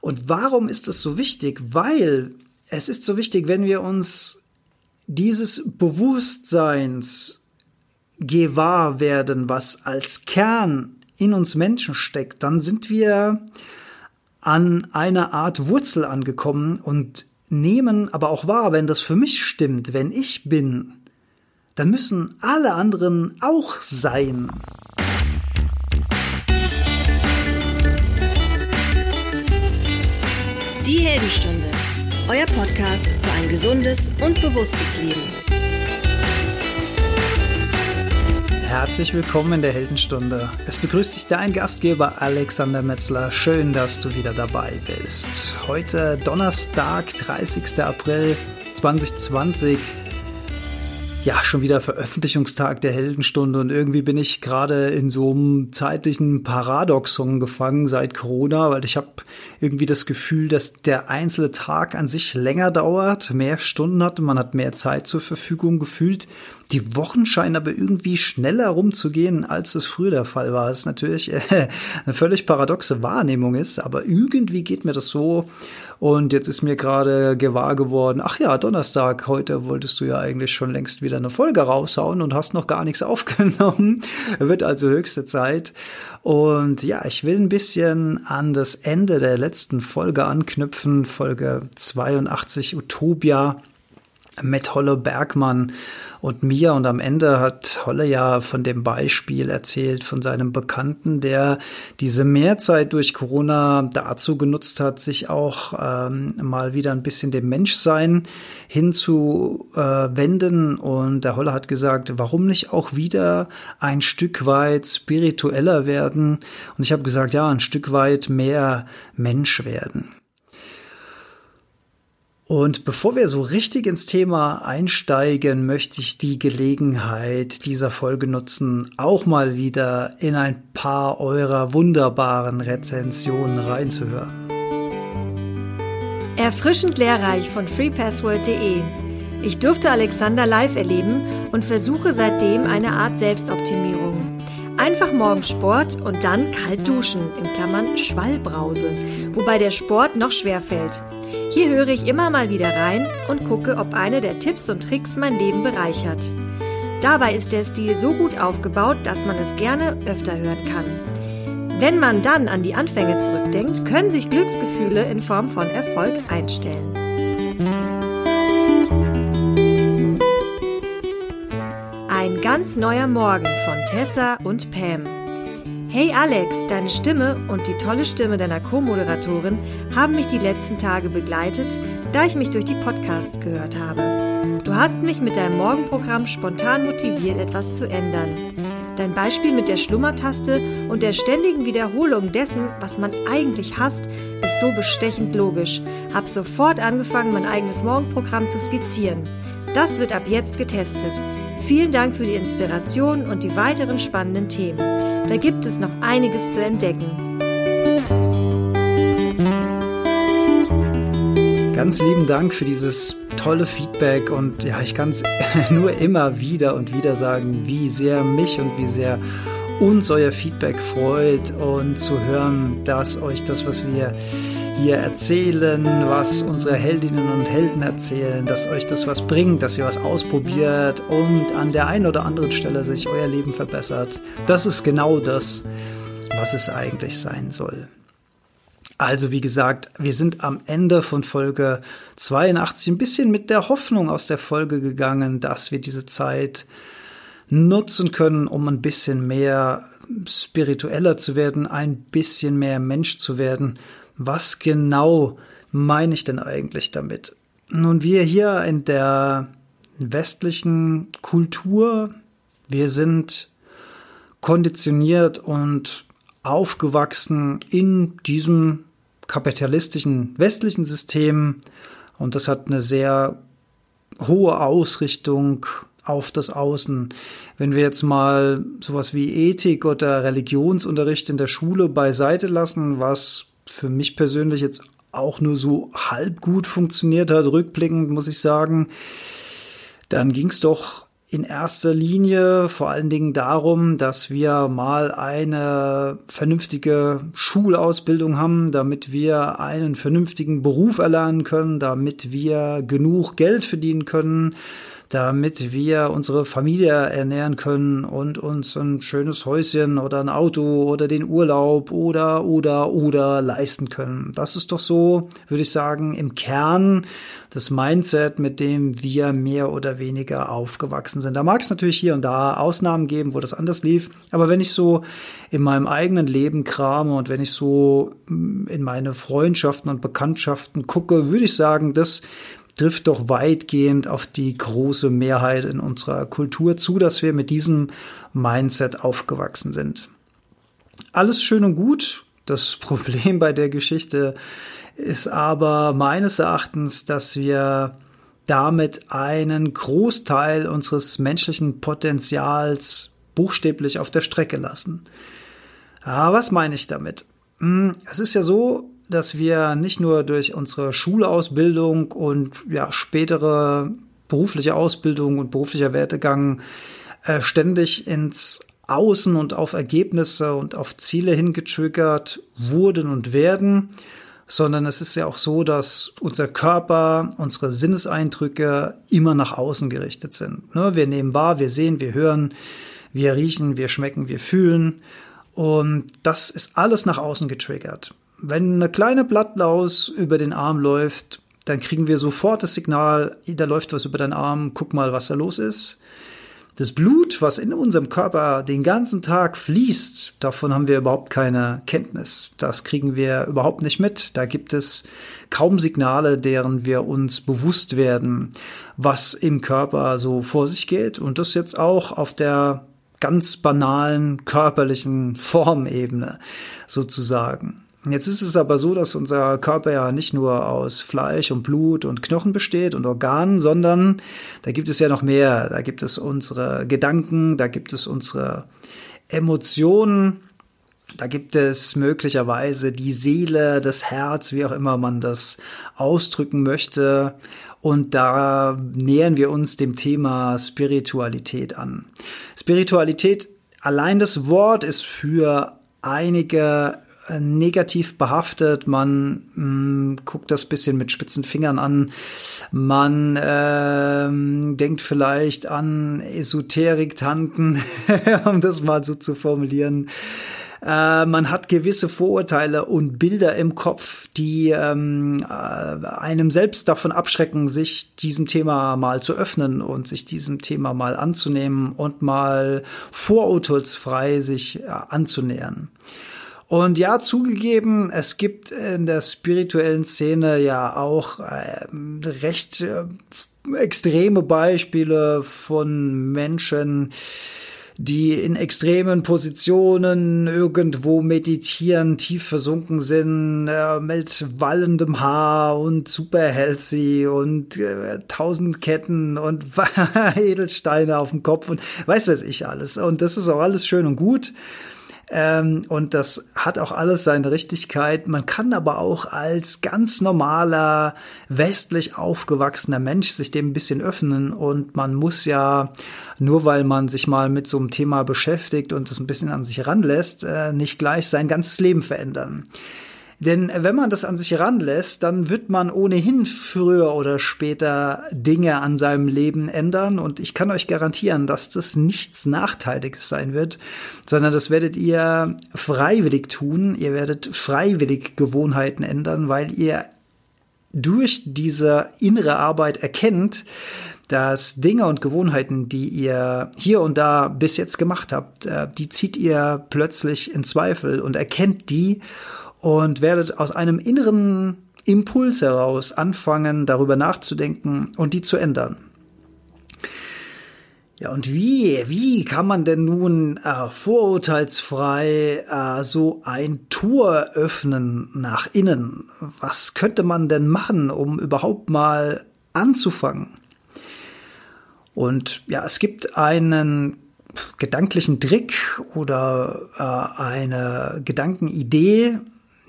Und warum ist es so wichtig? Weil es ist so wichtig, wenn wir uns dieses Bewusstseins gewahr werden, was als Kern in uns Menschen steckt, dann sind wir an einer Art Wurzel angekommen und nehmen aber auch wahr, wenn das für mich stimmt, wenn ich bin, dann müssen alle anderen auch sein. Die Heldenstunde, euer Podcast für ein gesundes und bewusstes Leben. Herzlich willkommen in der Heldenstunde. Es begrüßt dich dein Gastgeber Alexander Metzler. Schön, dass du wieder dabei bist. Heute Donnerstag, 30. April 2020 ja, schon wieder Veröffentlichungstag der Heldenstunde und irgendwie bin ich gerade in so einem zeitlichen Paradoxon gefangen seit Corona, weil ich habe irgendwie das Gefühl, dass der einzelne Tag an sich länger dauert, mehr Stunden hat und man hat mehr Zeit zur Verfügung gefühlt. Die Wochen scheinen aber irgendwie schneller rumzugehen, als es früher der Fall war. Was natürlich äh, eine völlig paradoxe Wahrnehmung ist, aber irgendwie geht mir das so und jetzt ist mir gerade gewahr geworden, ach ja, Donnerstag, heute wolltest du ja eigentlich schon längst wieder eine Folge raushauen und hast noch gar nichts aufgenommen. Wird also höchste Zeit. Und ja, ich will ein bisschen an das Ende der letzten Folge anknüpfen, Folge 82 Utopia mit Hollow Bergmann und mir. Und am Ende hat Holle ja von dem Beispiel erzählt von seinem Bekannten, der diese Mehrzeit durch Corona dazu genutzt hat, sich auch ähm, mal wieder ein bisschen dem Menschsein hinzuwenden. Äh, und der Holle hat gesagt, warum nicht auch wieder ein Stück weit spiritueller werden? Und ich habe gesagt, ja, ein Stück weit mehr Mensch werden. Und bevor wir so richtig ins Thema einsteigen, möchte ich die Gelegenheit dieser Folge nutzen, auch mal wieder in ein paar eurer wunderbaren Rezensionen reinzuhören. Erfrischend lehrreich von freepassword.de. Ich durfte Alexander live erleben und versuche seitdem eine Art Selbstoptimierung. Einfach morgens Sport und dann kalt duschen, in Klammern Schwallbrause, wobei der Sport noch schwer fällt. Hier höre ich immer mal wieder rein und gucke, ob eine der Tipps und Tricks mein Leben bereichert. Dabei ist der Stil so gut aufgebaut, dass man es gerne öfter hören kann. Wenn man dann an die Anfänge zurückdenkt, können sich Glücksgefühle in Form von Erfolg einstellen. Ein ganz neuer Morgen von Tessa und Pam. Hey Alex, deine Stimme und die tolle Stimme deiner Co-Moderatorin haben mich die letzten Tage begleitet, da ich mich durch die Podcasts gehört habe. Du hast mich mit deinem Morgenprogramm spontan motiviert, etwas zu ändern. Dein Beispiel mit der Schlummertaste und der ständigen Wiederholung dessen, was man eigentlich hasst, ist so bestechend logisch. Hab sofort angefangen, mein eigenes Morgenprogramm zu skizzieren. Das wird ab jetzt getestet. Vielen Dank für die Inspiration und die weiteren spannenden Themen. Da gibt es noch einiges zu entdecken. Ganz lieben Dank für dieses tolle Feedback und ja, ich kann es nur immer wieder und wieder sagen, wie sehr mich und wie sehr uns euer Feedback freut und zu hören, dass euch das, was wir hier erzählen, was unsere Heldinnen und Helden erzählen, dass euch das was bringt, dass ihr was ausprobiert und an der einen oder anderen Stelle sich euer Leben verbessert. Das ist genau das, was es eigentlich sein soll. Also wie gesagt, wir sind am Ende von Folge 82 ein bisschen mit der Hoffnung aus der Folge gegangen, dass wir diese Zeit nutzen können, um ein bisschen mehr spiritueller zu werden, ein bisschen mehr Mensch zu werden was genau meine ich denn eigentlich damit? Nun, wir hier in der westlichen Kultur, wir sind konditioniert und aufgewachsen in diesem kapitalistischen westlichen System und das hat eine sehr hohe Ausrichtung auf das Außen. Wenn wir jetzt mal sowas wie Ethik oder Religionsunterricht in der Schule beiseite lassen, was für mich persönlich jetzt auch nur so halb gut funktioniert hat, rückblickend muss ich sagen, dann ging es doch in erster Linie vor allen Dingen darum, dass wir mal eine vernünftige Schulausbildung haben, damit wir einen vernünftigen Beruf erlernen können, damit wir genug Geld verdienen können, damit wir unsere Familie ernähren können und uns ein schönes Häuschen oder ein Auto oder den Urlaub oder oder oder leisten können. Das ist doch so, würde ich sagen, im Kern das Mindset, mit dem wir mehr oder weniger aufgewachsen sind. Da mag es natürlich hier und da Ausnahmen geben, wo das anders lief, aber wenn ich so in meinem eigenen Leben krame und wenn ich so mm, in meine Freundschaften und Bekanntschaften gucke, würde ich sagen, dass trifft doch weitgehend auf die große Mehrheit in unserer Kultur zu, dass wir mit diesem Mindset aufgewachsen sind. Alles schön und gut. Das Problem bei der Geschichte ist aber meines Erachtens, dass wir damit einen Großteil unseres menschlichen Potenzials buchstäblich auf der Strecke lassen. Ja, was meine ich damit? Hm, es ist ja so, dass wir nicht nur durch unsere Schulausbildung und ja, spätere berufliche Ausbildung und beruflicher Wertegang äh, ständig ins Außen und auf Ergebnisse und auf Ziele hingetriggert wurden und werden, sondern es ist ja auch so, dass unser Körper, unsere Sinneseindrücke immer nach außen gerichtet sind. Ne? Wir nehmen wahr, wir sehen, wir hören, wir riechen, wir schmecken, wir fühlen. Und das ist alles nach außen getriggert. Wenn eine kleine Blattlaus über den Arm läuft, dann kriegen wir sofort das Signal, da läuft was über deinen Arm, guck mal, was da los ist. Das Blut, was in unserem Körper den ganzen Tag fließt, davon haben wir überhaupt keine Kenntnis. Das kriegen wir überhaupt nicht mit. Da gibt es kaum Signale, deren wir uns bewusst werden, was im Körper so vor sich geht. Und das jetzt auch auf der ganz banalen körperlichen Formebene sozusagen. Jetzt ist es aber so, dass unser Körper ja nicht nur aus Fleisch und Blut und Knochen besteht und Organen, sondern da gibt es ja noch mehr. Da gibt es unsere Gedanken, da gibt es unsere Emotionen, da gibt es möglicherweise die Seele, das Herz, wie auch immer man das ausdrücken möchte. Und da nähern wir uns dem Thema Spiritualität an. Spiritualität, allein das Wort ist für einige negativ behaftet. Man mh, mm, guckt das bisschen mit spitzen Fingern an. Man äh, denkt vielleicht an Esoterik-Tanten, um das mal so zu formulieren. Äh, man hat gewisse Vorurteile und Bilder im Kopf, die ähm, äh, einem selbst davon abschrecken, sich diesem Thema mal zu öffnen und sich diesem Thema mal anzunehmen und mal vorurteilsfrei sich äh, anzunähern. Und ja, zugegeben, es gibt in der spirituellen Szene ja auch äh, recht äh, extreme Beispiele von Menschen, die in extremen Positionen irgendwo meditieren, tief versunken sind, äh, mit wallendem Haar und super healthy und äh, tausend Ketten und Edelsteine auf dem Kopf und weiß was ich alles. Und das ist auch alles schön und gut. Ähm, und das hat auch alles seine Richtigkeit. Man kann aber auch als ganz normaler, westlich aufgewachsener Mensch sich dem ein bisschen öffnen. Und man muss ja, nur weil man sich mal mit so einem Thema beschäftigt und es ein bisschen an sich heranlässt, äh, nicht gleich sein ganzes Leben verändern. Denn wenn man das an sich heranlässt, dann wird man ohnehin früher oder später Dinge an seinem Leben ändern. Und ich kann euch garantieren, dass das nichts Nachteiliges sein wird, sondern das werdet ihr freiwillig tun. Ihr werdet freiwillig Gewohnheiten ändern, weil ihr durch diese innere Arbeit erkennt, dass Dinge und Gewohnheiten, die ihr hier und da bis jetzt gemacht habt, äh, die zieht ihr plötzlich in Zweifel und erkennt die und werdet aus einem inneren Impuls heraus anfangen, darüber nachzudenken und die zu ändern. Ja, und wie, wie kann man denn nun äh, vorurteilsfrei äh, so ein Tor öffnen nach innen? Was könnte man denn machen, um überhaupt mal anzufangen? Und ja, es gibt einen gedanklichen Trick oder äh, eine Gedankenidee,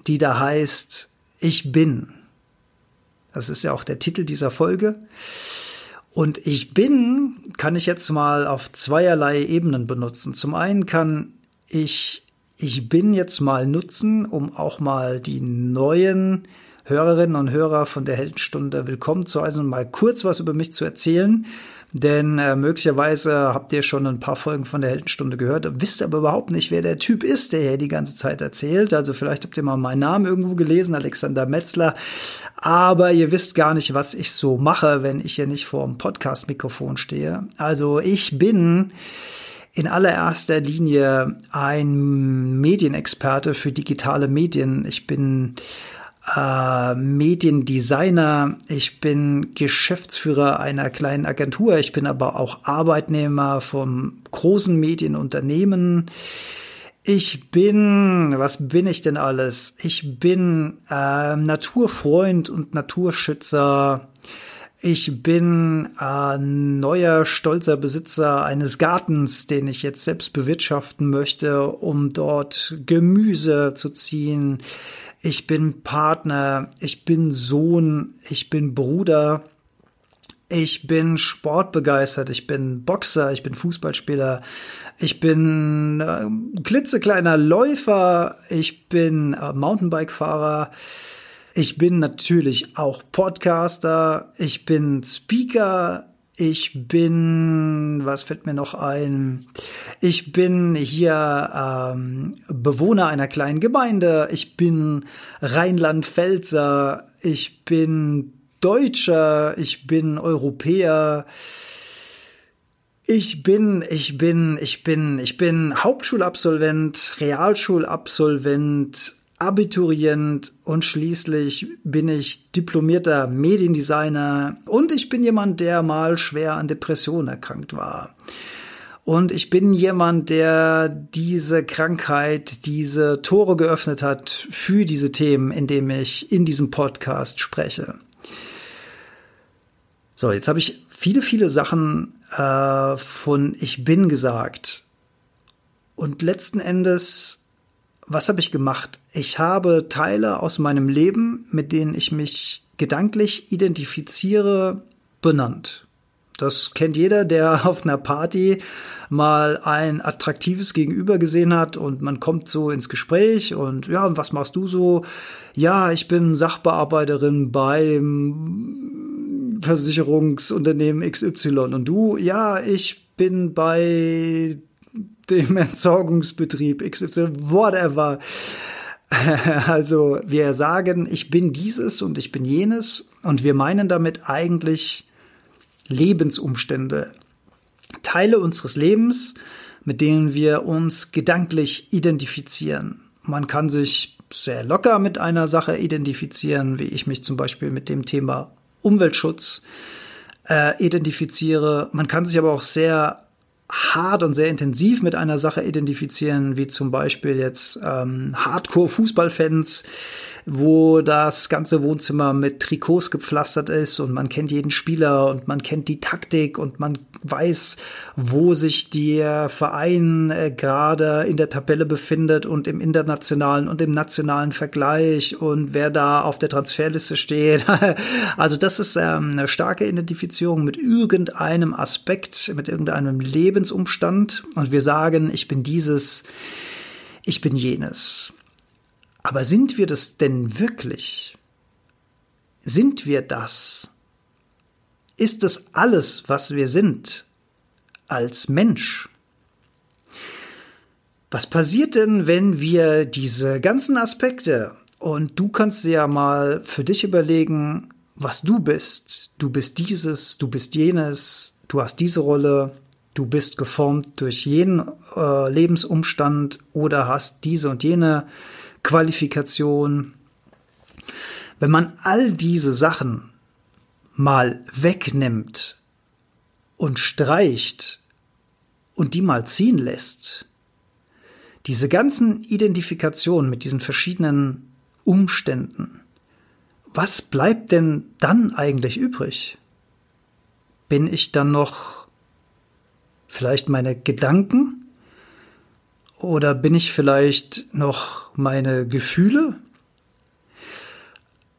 die da heißt, ich bin. Das ist ja auch der Titel dieser Folge. Und ich bin, kann ich jetzt mal auf zweierlei Ebenen benutzen. Zum einen kann ich ich bin jetzt mal nutzen, um auch mal die neuen Hörerinnen und Hörer von der Heldenstunde willkommen zu heißen und mal kurz was über mich zu erzählen. Denn äh, möglicherweise habt ihr schon ein paar Folgen von der Heldenstunde gehört, wisst aber überhaupt nicht, wer der Typ ist, der hier die ganze Zeit erzählt. Also vielleicht habt ihr mal meinen Namen irgendwo gelesen, Alexander Metzler. Aber ihr wisst gar nicht, was ich so mache, wenn ich hier nicht vor dem Podcast-Mikrofon stehe. Also ich bin in allererster Linie ein Medienexperte für digitale Medien. Ich bin äh, Mediendesigner, ich bin Geschäftsführer einer kleinen Agentur, ich bin aber auch Arbeitnehmer vom großen Medienunternehmen. Ich bin, was bin ich denn alles? Ich bin äh, Naturfreund und Naturschützer. Ich bin äh, neuer, stolzer Besitzer eines Gartens, den ich jetzt selbst bewirtschaften möchte, um dort Gemüse zu ziehen. Ich bin Partner, ich bin Sohn, ich bin Bruder, ich bin sportbegeistert, ich bin Boxer, ich bin Fußballspieler, ich bin äh, klitzekleiner Läufer, ich bin äh, Mountainbike-Fahrer. Ich bin natürlich auch Podcaster, ich bin Speaker, ich bin, was fällt mir noch ein? Ich bin hier ähm, Bewohner einer kleinen Gemeinde, ich bin Rheinland-Pfälzer, ich bin Deutscher, ich bin Europäer. Ich bin, ich bin, ich bin, ich bin Hauptschulabsolvent, Realschulabsolvent, Abiturient und schließlich bin ich diplomierter Mediendesigner und ich bin jemand, der mal schwer an Depressionen erkrankt war. Und ich bin jemand, der diese Krankheit, diese Tore geöffnet hat für diese Themen, indem ich in diesem Podcast spreche. So, jetzt habe ich viele, viele Sachen äh, von Ich bin gesagt. Und letzten Endes was habe ich gemacht? Ich habe Teile aus meinem Leben, mit denen ich mich gedanklich identifiziere, benannt. Das kennt jeder, der auf einer Party mal ein attraktives Gegenüber gesehen hat und man kommt so ins Gespräch und ja, was machst du so? Ja, ich bin Sachbearbeiterin beim Versicherungsunternehmen XY und du? Ja, ich bin bei dem Entsorgungsbetrieb XY, whatever. Also wir sagen, ich bin dieses und ich bin jenes und wir meinen damit eigentlich Lebensumstände, Teile unseres Lebens, mit denen wir uns gedanklich identifizieren. Man kann sich sehr locker mit einer Sache identifizieren, wie ich mich zum Beispiel mit dem Thema Umweltschutz äh, identifiziere. Man kann sich aber auch sehr hart und sehr intensiv mit einer Sache identifizieren, wie zum Beispiel jetzt ähm, Hardcore-Fußballfans, wo das ganze Wohnzimmer mit Trikots gepflastert ist und man kennt jeden Spieler und man kennt die Taktik und man weiß, wo sich der Verein äh, gerade in der Tabelle befindet und im internationalen und im nationalen Vergleich und wer da auf der Transferliste steht. also das ist ähm, eine starke Identifizierung mit irgendeinem Aspekt, mit irgendeinem Lebensumstand und wir sagen, ich bin dieses, ich bin jenes. Aber sind wir das denn wirklich? Sind wir das? Ist es alles, was wir sind als Mensch? Was passiert denn, wenn wir diese ganzen Aspekte, und du kannst dir ja mal für dich überlegen, was du bist. Du bist dieses, du bist jenes, du hast diese Rolle, du bist geformt durch jeden äh, Lebensumstand oder hast diese und jene Qualifikation. Wenn man all diese Sachen mal wegnimmt und streicht und die mal ziehen lässt, diese ganzen Identifikationen mit diesen verschiedenen Umständen, was bleibt denn dann eigentlich übrig? Bin ich dann noch vielleicht meine Gedanken? Oder bin ich vielleicht noch meine Gefühle?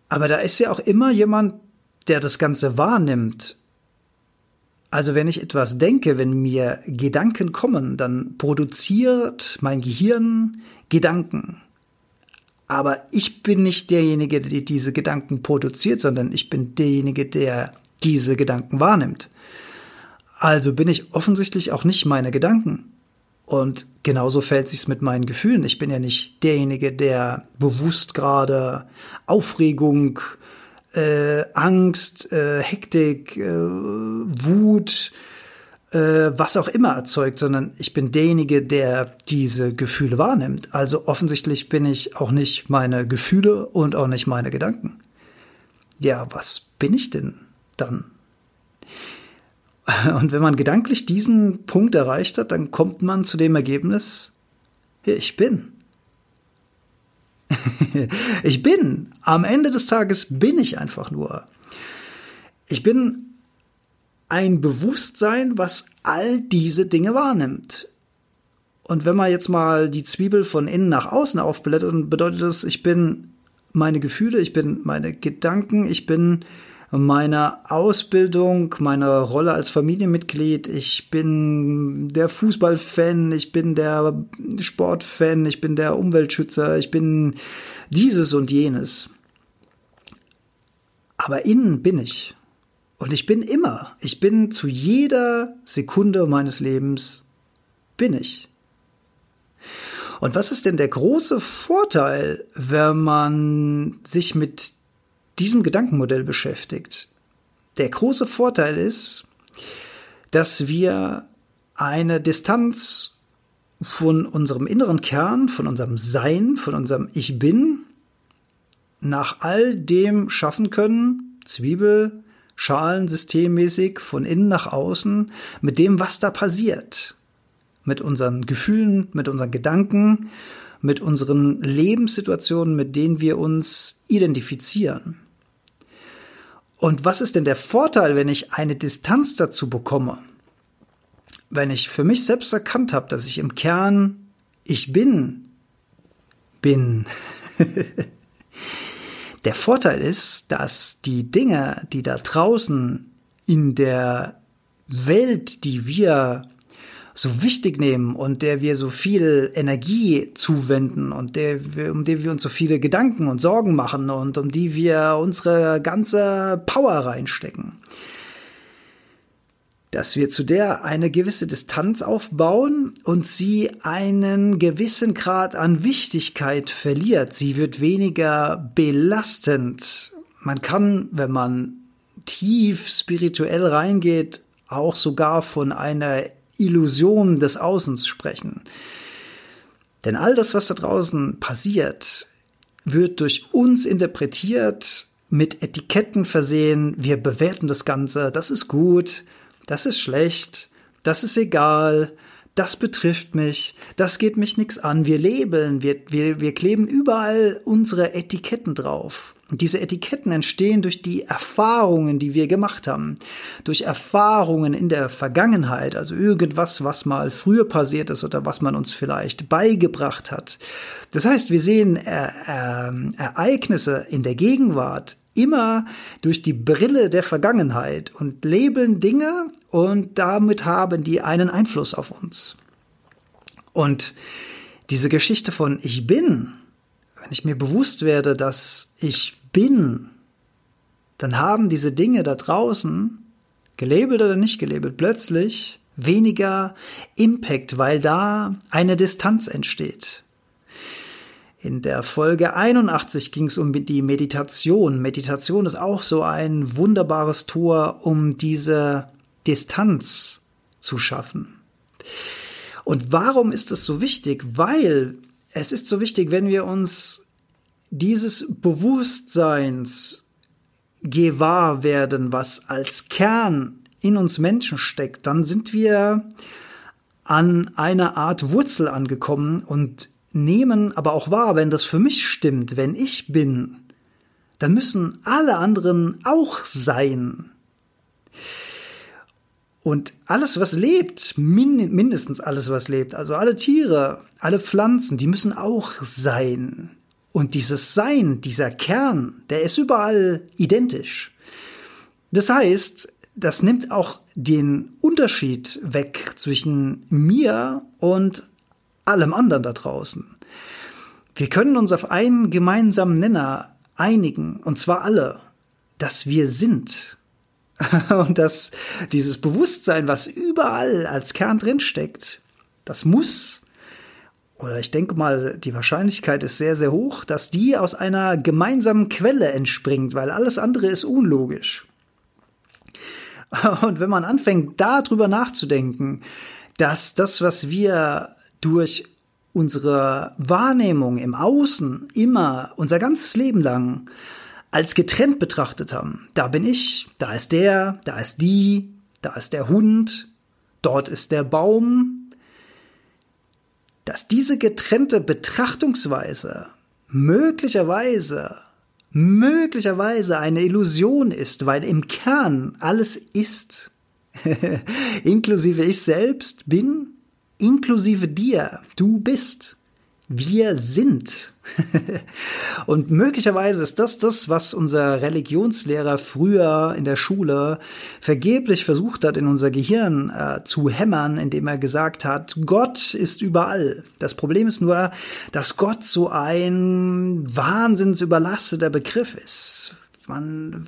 Aber da ist ja auch immer jemand, der das Ganze wahrnimmt. Also wenn ich etwas denke, wenn mir Gedanken kommen, dann produziert mein Gehirn Gedanken. Aber ich bin nicht derjenige, der diese Gedanken produziert, sondern ich bin derjenige, der diese Gedanken wahrnimmt. Also bin ich offensichtlich auch nicht meine Gedanken. Und genauso fällt sich's mit meinen Gefühlen. Ich bin ja nicht derjenige, der bewusst gerade Aufregung, äh, Angst, äh, Hektik, äh, Wut, äh, was auch immer erzeugt, sondern ich bin derjenige, der diese Gefühle wahrnimmt. Also offensichtlich bin ich auch nicht meine Gefühle und auch nicht meine Gedanken. Ja, was bin ich denn dann? Und wenn man gedanklich diesen Punkt erreicht hat, dann kommt man zu dem Ergebnis, ja, ich bin. ich bin. Am Ende des Tages bin ich einfach nur. Ich bin ein Bewusstsein, was all diese Dinge wahrnimmt. Und wenn man jetzt mal die Zwiebel von innen nach außen aufblättert, dann bedeutet das, ich bin meine Gefühle, ich bin meine Gedanken, ich bin meiner Ausbildung, meiner Rolle als Familienmitglied. Ich bin der Fußballfan, ich bin der Sportfan, ich bin der Umweltschützer, ich bin dieses und jenes. Aber innen bin ich. Und ich bin immer, ich bin zu jeder Sekunde meines Lebens, bin ich. Und was ist denn der große Vorteil, wenn man sich mit diesem Gedankenmodell beschäftigt. Der große Vorteil ist, dass wir eine Distanz von unserem inneren Kern, von unserem Sein, von unserem Ich bin, nach all dem schaffen können, Zwiebel, Schalen systemmäßig von innen nach außen, mit dem, was da passiert. Mit unseren Gefühlen, mit unseren Gedanken, mit unseren Lebenssituationen, mit denen wir uns identifizieren. Und was ist denn der Vorteil, wenn ich eine Distanz dazu bekomme? Wenn ich für mich selbst erkannt habe, dass ich im Kern ich bin, bin. der Vorteil ist, dass die Dinge, die da draußen in der Welt, die wir so wichtig nehmen und der wir so viel Energie zuwenden und der wir, um die wir uns so viele Gedanken und Sorgen machen und um die wir unsere ganze Power reinstecken. Dass wir zu der eine gewisse Distanz aufbauen und sie einen gewissen Grad an Wichtigkeit verliert. Sie wird weniger belastend. Man kann, wenn man tief spirituell reingeht, auch sogar von einer Illusion des Außens sprechen. Denn all das, was da draußen passiert, wird durch uns interpretiert, mit Etiketten versehen. Wir bewerten das Ganze. Das ist gut, das ist schlecht, das ist egal, das betrifft mich, das geht mich nichts an. Wir labeln, wir, wir, wir kleben überall unsere Etiketten drauf. Und diese Etiketten entstehen durch die Erfahrungen, die wir gemacht haben, durch Erfahrungen in der Vergangenheit, also irgendwas, was mal früher passiert ist oder was man uns vielleicht beigebracht hat. Das heißt, wir sehen äh, äh, Ereignisse in der Gegenwart immer durch die Brille der Vergangenheit und labeln Dinge und damit haben die einen Einfluss auf uns. Und diese Geschichte von Ich bin, wenn ich mir bewusst werde, dass ich bin, dann haben diese Dinge da draußen, gelabelt oder nicht gelabelt, plötzlich weniger Impact, weil da eine Distanz entsteht. In der Folge 81 ging es um die Meditation. Meditation ist auch so ein wunderbares Tor, um diese Distanz zu schaffen. Und warum ist es so wichtig? Weil es ist so wichtig, wenn wir uns dieses Bewusstseins gewahr werden, was als Kern in uns Menschen steckt, dann sind wir an einer Art Wurzel angekommen und nehmen aber auch wahr, wenn das für mich stimmt, wenn ich bin, dann müssen alle anderen auch sein. Und alles, was lebt, min mindestens alles, was lebt, also alle Tiere, alle Pflanzen, die müssen auch sein. Und dieses Sein, dieser Kern, der ist überall identisch. Das heißt, das nimmt auch den Unterschied weg zwischen mir und allem anderen da draußen. Wir können uns auf einen gemeinsamen Nenner einigen, und zwar alle, dass wir sind. und dass dieses Bewusstsein, was überall als Kern drinsteckt, das muss, oder ich denke mal, die Wahrscheinlichkeit ist sehr, sehr hoch, dass die aus einer gemeinsamen Quelle entspringt, weil alles andere ist unlogisch. Und wenn man anfängt, darüber nachzudenken, dass das, was wir durch unsere Wahrnehmung im Außen immer unser ganzes Leben lang als getrennt betrachtet haben. Da bin ich, da ist der, da ist die, da ist der Hund, dort ist der Baum. Dass diese getrennte Betrachtungsweise möglicherweise, möglicherweise eine Illusion ist, weil im Kern alles ist. inklusive ich selbst bin, inklusive dir, du bist. Wir sind. und möglicherweise ist das das, was unser Religionslehrer früher in der Schule vergeblich versucht hat, in unser Gehirn äh, zu hämmern, indem er gesagt hat, Gott ist überall. Das Problem ist nur, dass Gott so ein wahnsinnsüberlasteter Begriff ist. Man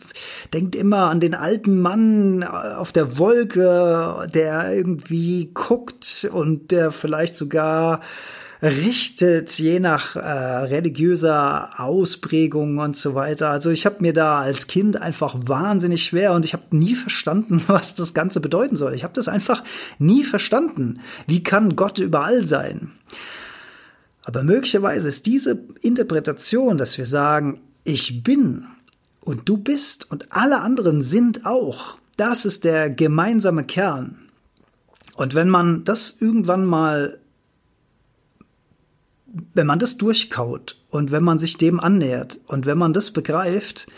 denkt immer an den alten Mann auf der Wolke, der irgendwie guckt und der vielleicht sogar richtet, je nach äh, religiöser Ausprägung und so weiter. Also ich habe mir da als Kind einfach wahnsinnig schwer und ich habe nie verstanden, was das Ganze bedeuten soll. Ich habe das einfach nie verstanden. Wie kann Gott überall sein? Aber möglicherweise ist diese Interpretation, dass wir sagen, ich bin und du bist und alle anderen sind auch, das ist der gemeinsame Kern. Und wenn man das irgendwann mal wenn man das durchkaut und wenn man sich dem annähert und wenn man das begreift,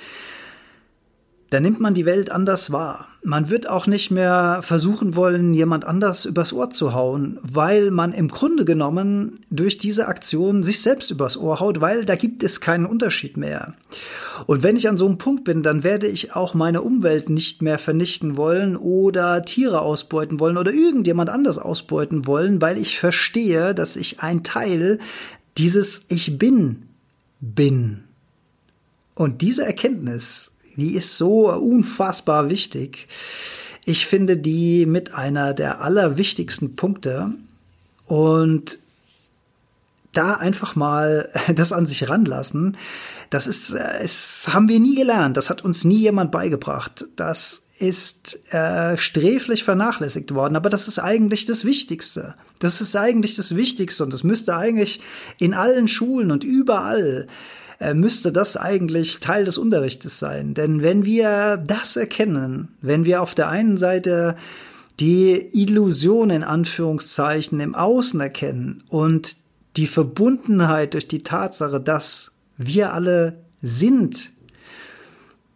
dann nimmt man die Welt anders wahr. Man wird auch nicht mehr versuchen wollen, jemand anders übers Ohr zu hauen, weil man im Grunde genommen durch diese Aktion sich selbst übers Ohr haut, weil da gibt es keinen Unterschied mehr. Und wenn ich an so einem Punkt bin, dann werde ich auch meine Umwelt nicht mehr vernichten wollen oder Tiere ausbeuten wollen oder irgendjemand anders ausbeuten wollen, weil ich verstehe, dass ich ein Teil dieses Ich bin bin. Und diese Erkenntnis die ist so unfassbar wichtig. Ich finde die mit einer der allerwichtigsten Punkte. Und da einfach mal das an sich ranlassen, das ist, es haben wir nie gelernt. Das hat uns nie jemand beigebracht. Das ist äh, sträflich vernachlässigt worden, aber das ist eigentlich das Wichtigste. Das ist eigentlich das Wichtigste und das müsste eigentlich in allen Schulen und überall äh, müsste das eigentlich Teil des Unterrichtes sein. Denn wenn wir das erkennen, wenn wir auf der einen Seite die Illusion in Anführungszeichen im Außen erkennen und die Verbundenheit durch die Tatsache, dass wir alle sind,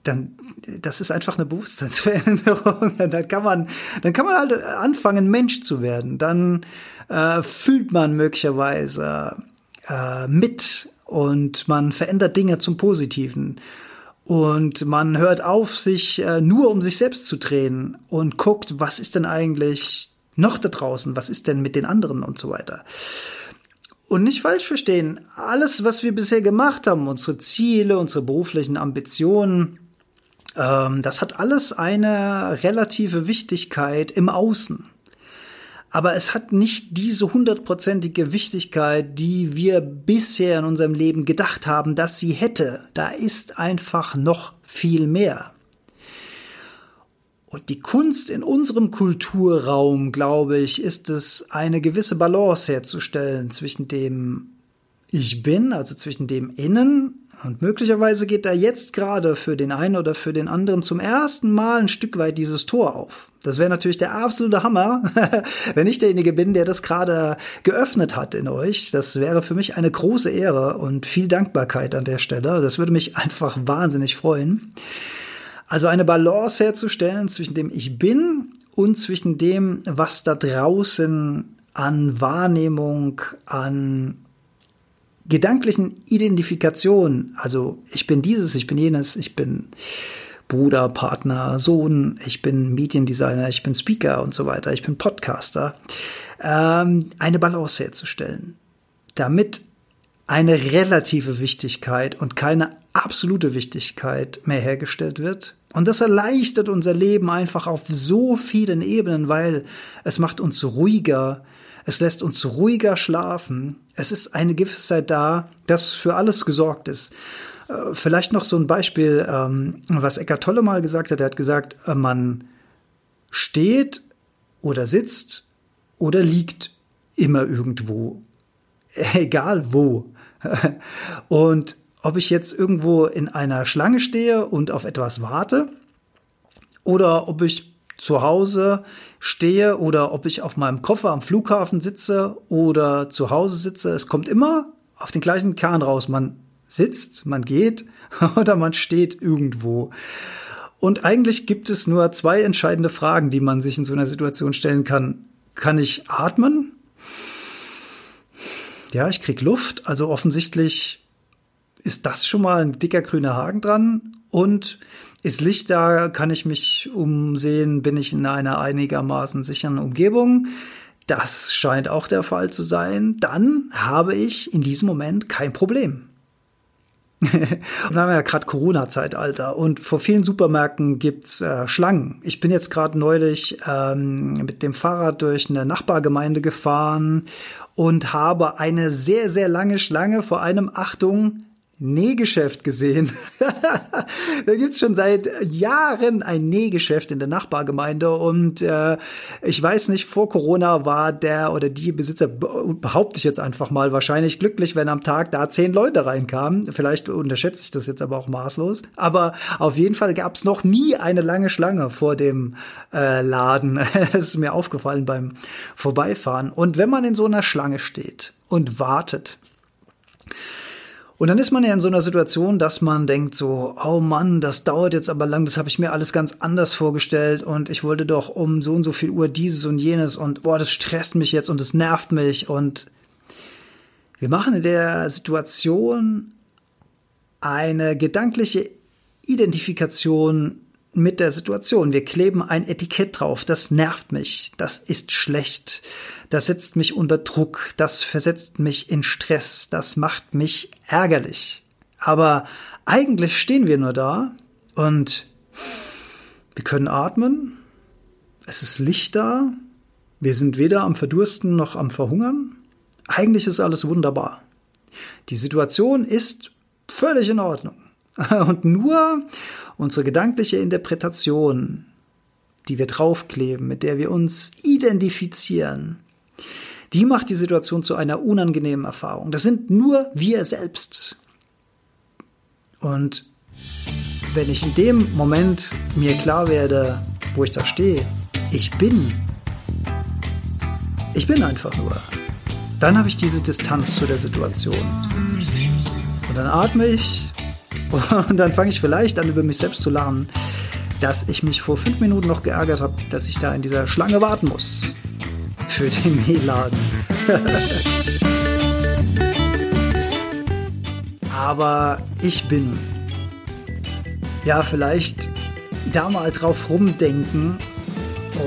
dann das ist einfach eine Bewusstseinsveränderung. dann kann man, dann kann man halt anfangen, Mensch zu werden. Dann äh, fühlt man möglicherweise äh, mit und man verändert Dinge zum Positiven. Und man hört auf, sich äh, nur um sich selbst zu drehen und guckt, was ist denn eigentlich noch da draußen, was ist denn mit den anderen und so weiter. Und nicht falsch verstehen, alles, was wir bisher gemacht haben, unsere Ziele, unsere beruflichen Ambitionen, ähm, das hat alles eine relative Wichtigkeit im Außen aber es hat nicht diese hundertprozentige Wichtigkeit, die wir bisher in unserem Leben gedacht haben, dass sie hätte. Da ist einfach noch viel mehr. Und die Kunst in unserem Kulturraum, glaube ich, ist es, eine gewisse Balance herzustellen zwischen dem Ich bin, also zwischen dem Innen und möglicherweise geht da jetzt gerade für den einen oder für den anderen zum ersten Mal ein Stück weit dieses Tor auf. Das wäre natürlich der absolute Hammer, wenn ich derjenige bin, der das gerade geöffnet hat in euch. Das wäre für mich eine große Ehre und viel Dankbarkeit an der Stelle. Das würde mich einfach wahnsinnig freuen. Also eine Balance herzustellen zwischen dem Ich bin und zwischen dem, was da draußen an Wahrnehmung, an gedanklichen Identifikation, also ich bin dieses, ich bin jenes, ich bin Bruder, Partner, Sohn, ich bin Mediendesigner, ich bin Speaker und so weiter, ich bin Podcaster, ähm, eine Balance herzustellen, damit eine relative Wichtigkeit und keine absolute Wichtigkeit mehr hergestellt wird. Und das erleichtert unser Leben einfach auf so vielen Ebenen, weil es macht uns ruhiger, es lässt uns ruhiger schlafen, es ist eine Gewissheit da, dass für alles gesorgt ist. Äh, vielleicht noch so ein Beispiel, ähm, was Eckart Tolle mal gesagt hat. Er hat gesagt, äh, man steht oder sitzt oder liegt immer irgendwo. Egal wo. Und ob ich jetzt irgendwo in einer Schlange stehe und auf etwas warte oder ob ich zu Hause stehe oder ob ich auf meinem Koffer am Flughafen sitze oder zu Hause sitze, es kommt immer auf den gleichen Kern raus. Man sitzt, man geht oder man steht irgendwo. Und eigentlich gibt es nur zwei entscheidende Fragen, die man sich in so einer Situation stellen kann. Kann ich atmen? Ja, ich krieg Luft. Also offensichtlich ist das schon mal ein dicker grüner Haken dran. Und ist Licht da? Kann ich mich umsehen? Bin ich in einer einigermaßen sicheren Umgebung? Das scheint auch der Fall zu sein. Dann habe ich in diesem Moment kein Problem. Wir haben ja gerade Corona-Zeitalter und vor vielen Supermärkten gibt's äh, Schlangen. Ich bin jetzt gerade neulich ähm, mit dem Fahrrad durch eine Nachbargemeinde gefahren und habe eine sehr, sehr lange Schlange vor einem, Achtung, Nähgeschäft gesehen. da gibt's schon seit Jahren ein Nähgeschäft in der Nachbargemeinde und äh, ich weiß nicht, vor Corona war der oder die Besitzer, behaupte ich jetzt einfach mal, wahrscheinlich glücklich, wenn am Tag da zehn Leute reinkamen. Vielleicht unterschätze ich das jetzt aber auch maßlos. Aber auf jeden Fall gab's noch nie eine lange Schlange vor dem äh, Laden. das ist mir aufgefallen beim Vorbeifahren. Und wenn man in so einer Schlange steht und wartet, und dann ist man ja in so einer Situation, dass man denkt so, oh Mann, das dauert jetzt aber lang, das habe ich mir alles ganz anders vorgestellt und ich wollte doch um so und so viel Uhr dieses und jenes und boah, das stresst mich jetzt und es nervt mich und wir machen in der Situation eine gedankliche Identifikation mit der Situation. Wir kleben ein Etikett drauf. Das nervt mich. Das ist schlecht. Das setzt mich unter Druck. Das versetzt mich in Stress. Das macht mich ärgerlich. Aber eigentlich stehen wir nur da und wir können atmen. Es ist Licht da. Wir sind weder am Verdursten noch am Verhungern. Eigentlich ist alles wunderbar. Die Situation ist völlig in Ordnung. Und nur unsere gedankliche Interpretation, die wir draufkleben, mit der wir uns identifizieren, die macht die Situation zu einer unangenehmen Erfahrung. Das sind nur wir selbst. Und wenn ich in dem Moment mir klar werde, wo ich da stehe, ich bin, ich bin einfach nur, dann habe ich diese Distanz zu der Situation. Und dann atme ich und dann fange ich vielleicht an, über mich selbst zu lachen, dass ich mich vor fünf Minuten noch geärgert habe, dass ich da in dieser Schlange warten muss. Für den Mehladen. Aber ich bin. Ja, vielleicht da mal drauf rumdenken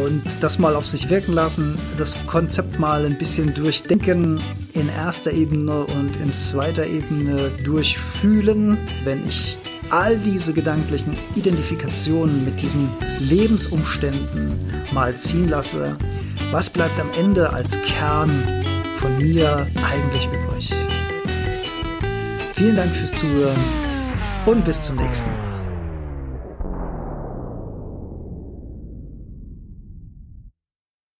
und das mal auf sich wirken lassen, das Konzept mal ein bisschen durchdenken in erster Ebene und in zweiter Ebene durchfühlen, wenn ich all diese gedanklichen Identifikationen mit diesen Lebensumständen mal ziehen lasse, was bleibt am Ende als Kern von mir eigentlich übrig? Vielen Dank fürs Zuhören und bis zum nächsten Mal.